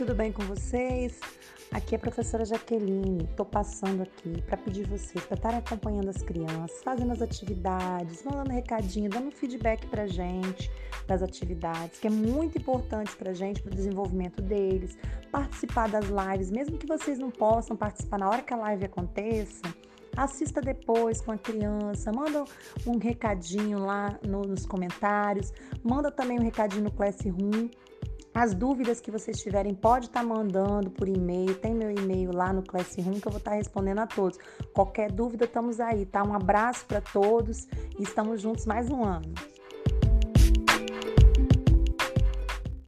tudo bem com vocês? Aqui é a professora Jaqueline. Estou passando aqui para pedir vocês para estarem acompanhando as crianças, fazendo as atividades, mandando recadinho, dando feedback para gente das atividades, que é muito importante para gente, para o desenvolvimento deles. Participar das lives, mesmo que vocês não possam participar na hora que a live aconteça, assista depois com a criança, manda um recadinho lá no, nos comentários, manda também um recadinho no Classroom as dúvidas que vocês tiverem, pode estar tá mandando por e-mail. Tem meu e-mail lá no Classroom que eu vou estar tá respondendo a todos. Qualquer dúvida, estamos aí, tá? Um abraço para todos e estamos juntos mais um ano.